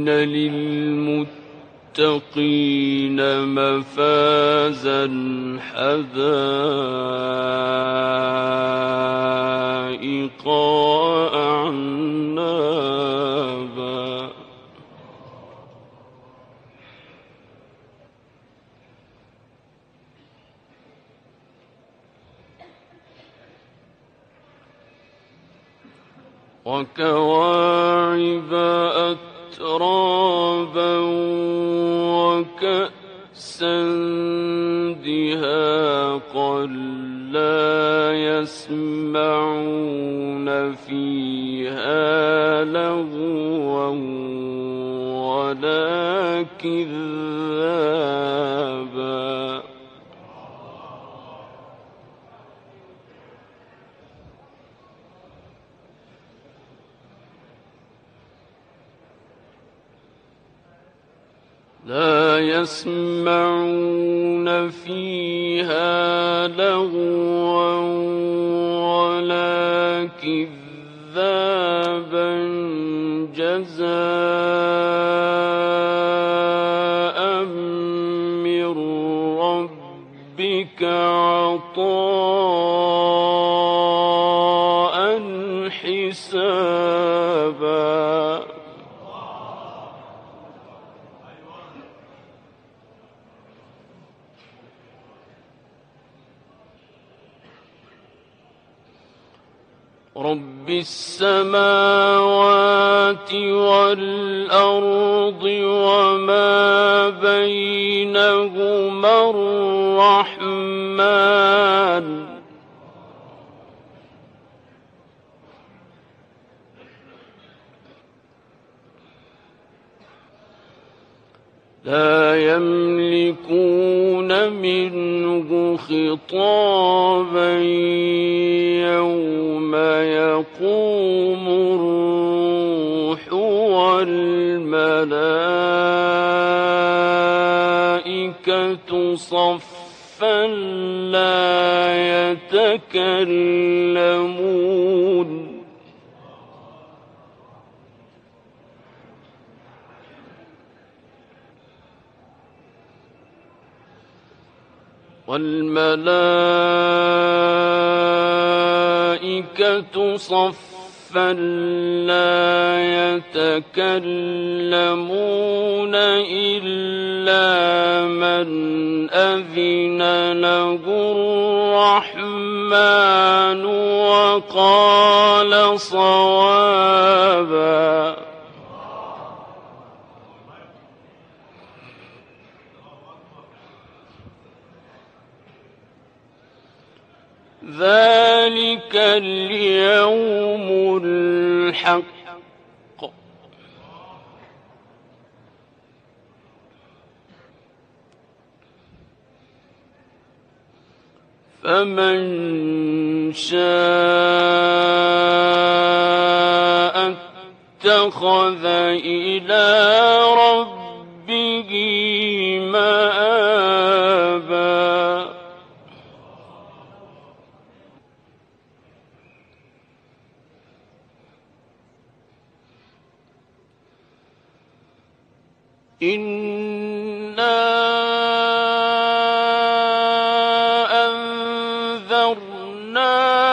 إن للمتقين مفازا حدائق وأعنابا وكواعب وكأسا دهاقا لا يسمعون فيها لغوا ولا كذابا لا يسمعون فيها لغوا رب السماوات والأرض وما بينهما الرحمن. لا يملكون منه خطابا يوم يقوم الروح والملائكة صفا لا يتكلمون. صفا لا يتكلمون إلا من أذن له الرحمن وقال صوابا. ذلك اليوم الحق. فمن شاء اتخذ إلى ربه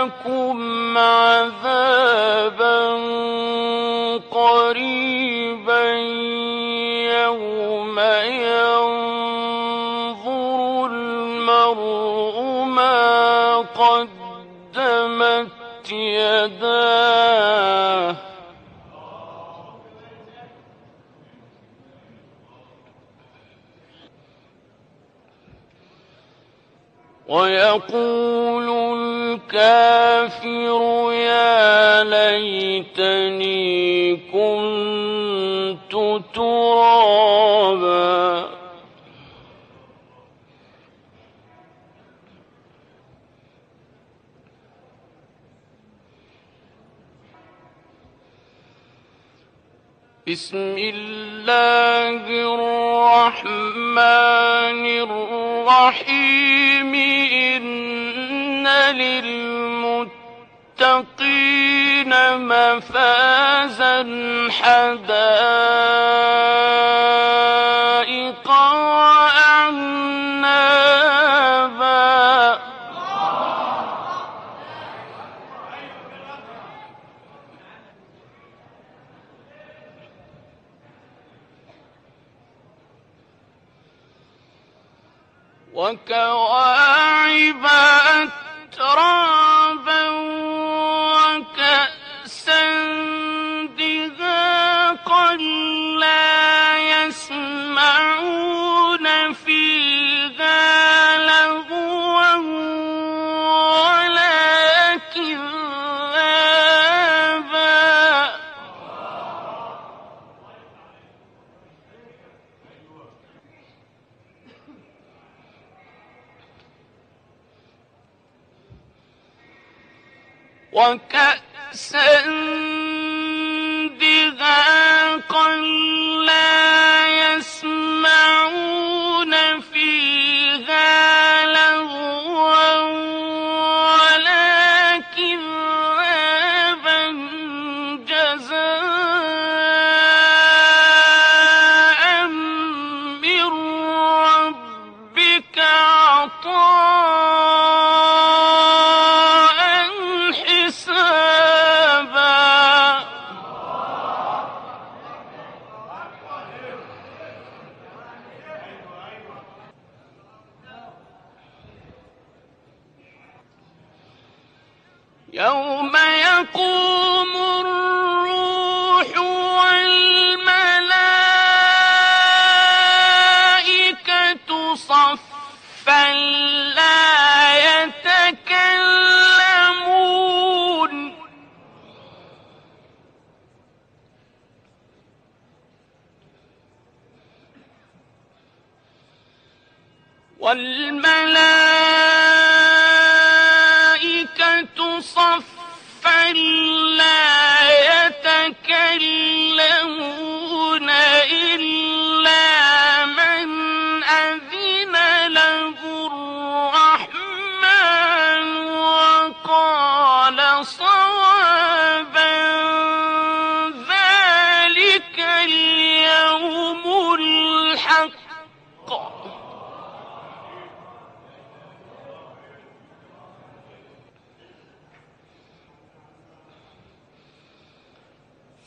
أنذرناكم عذابا قريبا يوم ينظر المرء ما قدمت يداه. ويقول الكافر يا ليتني كنت ترابا. بسم الله الرحمن الرحيم. إن للمتقين مفازا حدائق لا يسمعون فيها لغوا وكأسا يوم يقوم صفا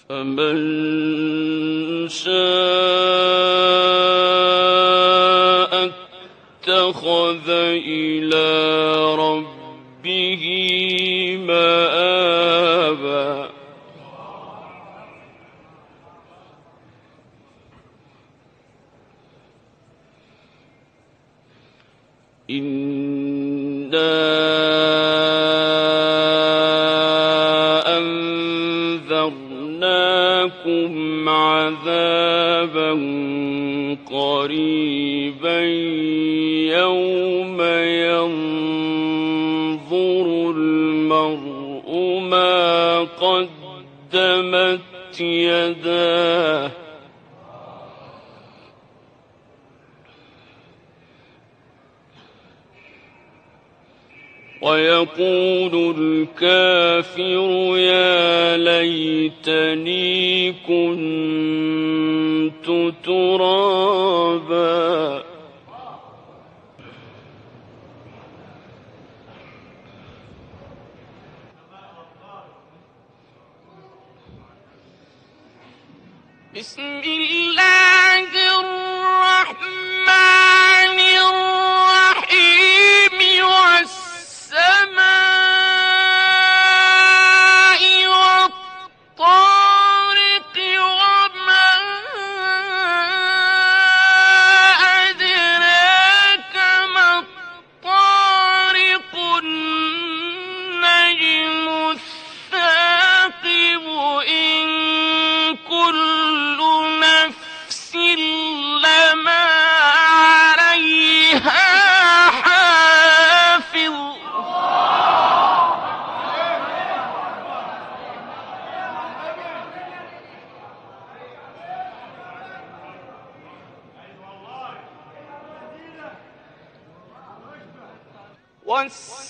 فمن شاء أنذرناكم عذابا قريبا يوم ينظر المرء ما قدمت يداه. ويقول الكافر يا ليتني كنت ترابا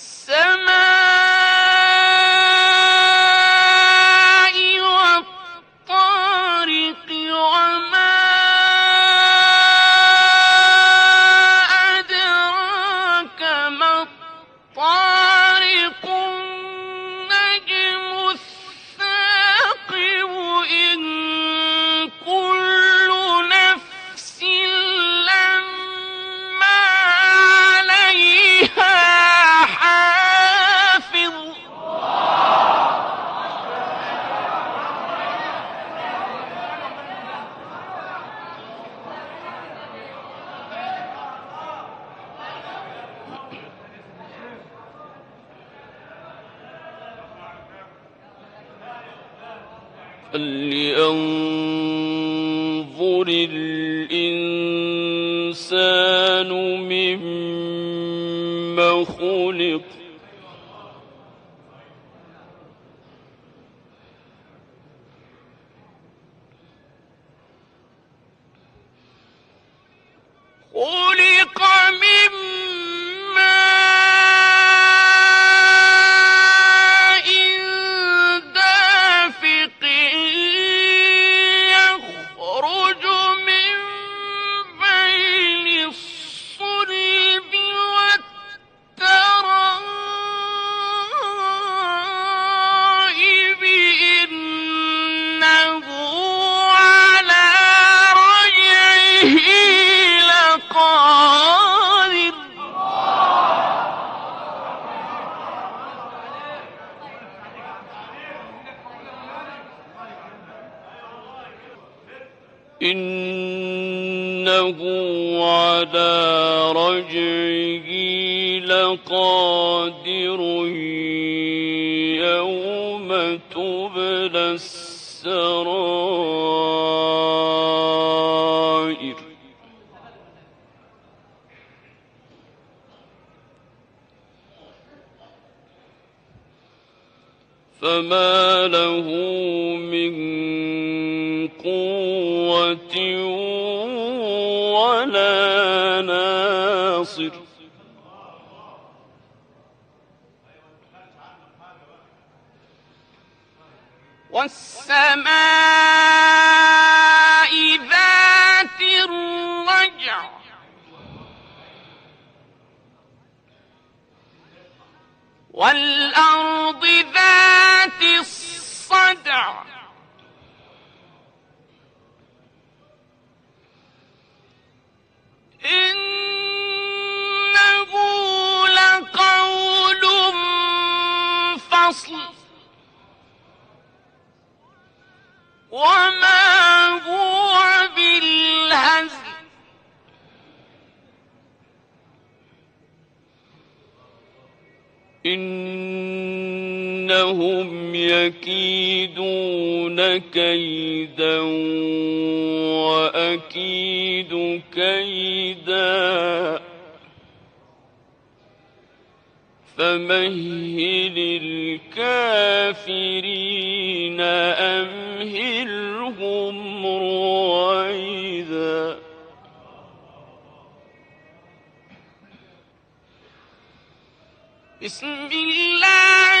والسماء فما له من قوة ولا ناصر والسماء ذات الرجع والأرض ذات إنهم يكيدون كيدا وأكيد كيدا. فمهل الكافرين أمهلهم بسم الله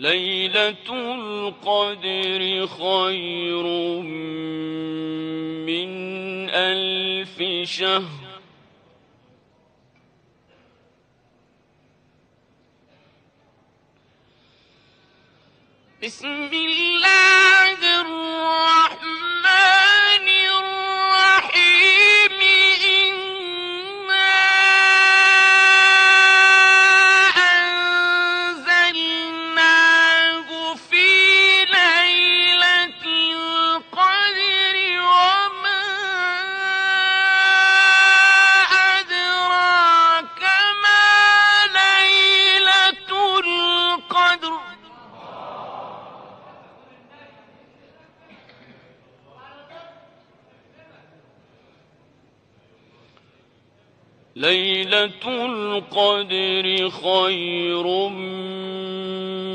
ليلة القدر خير من ألف شهر. بسم الله الرحمن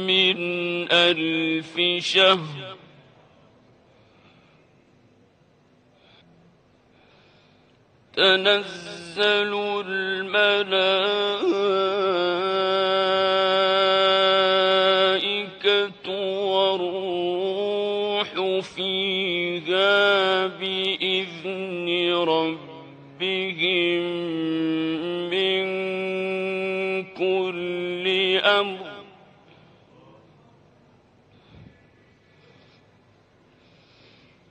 من ألف شهر. تنزل الملائكة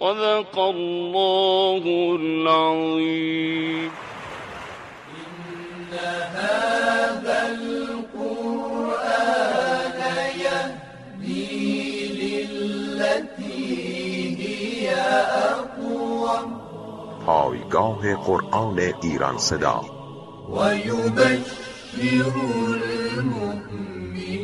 صدق الله العظيم. پایگاه قرآن ایران صدا. ويبشر المؤمنين